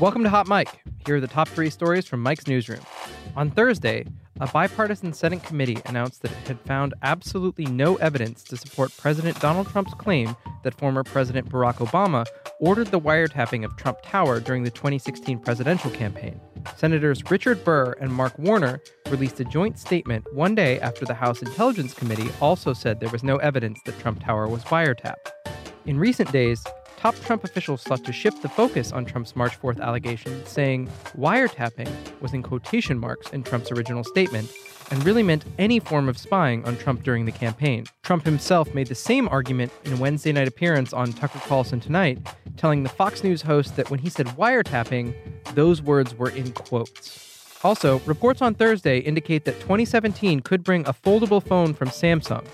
Welcome to Hot Mic. Here are the top three stories from Mic's newsroom. On Thursday, a bipartisan Senate committee announced that it had found absolutely no evidence to support President Donald Trump's claim that former President Barack Obama ordered the wiretapping of Trump Tower during the 2016 presidential campaign. Senators Richard Burr and Mark Warner released a joint statement one day after the House Intelligence Committee also said there was no evidence that Trump Tower was wiretapped. In recent days, top Trump officials sought to shift the focus on Trump's March 4th allegation, saying wiretapping was in quotation marks in Trump's original statement and really meant any form of spying on Trump during the campaign. Trump himself made the same argument in a Wednesday night appearance on Tucker Carlson Tonight, telling the Fox News host that when he said wiretapping, those words were in quotes. Also, reports on Thursday indicate that 2017 could bring a foldable phone from Samsung.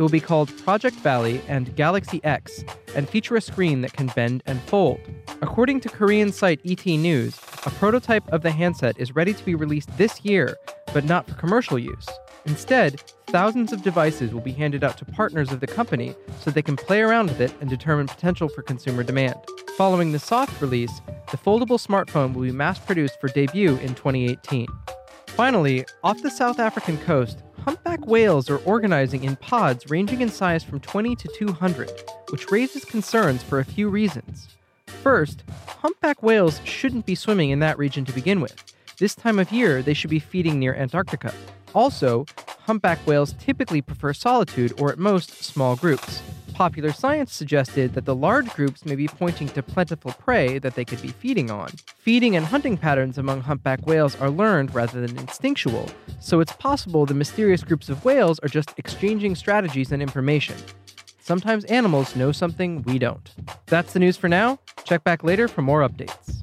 It will be called Project Valley and Galaxy X and feature a screen that can bend and fold. According to Korean site ET News, a prototype of the handset is ready to be released this year, but not for commercial use. Instead, thousands of devices will be handed out to partners of the company so they can play around with it and determine potential for consumer demand. Following the soft release, the foldable smartphone will be mass produced for debut in 2018. Finally, off the South African coast, humpback whales are organizing in pods ranging in size from 20 to 200, which raises concerns for a few reasons. First, humpback whales shouldn't be swimming in that region to begin with. This time of year, they should be feeding near Antarctica. Also, humpback whales typically prefer solitude or at most small groups. Popular science suggested that the large groups may be pointing to plentiful prey that they could be feeding on. Feeding and hunting patterns among humpback whales are learned rather than instinctual, so it's possible the mysterious groups of whales are just exchanging strategies and information. Sometimes animals know something we don't. That's the news for now. Check back later for more updates.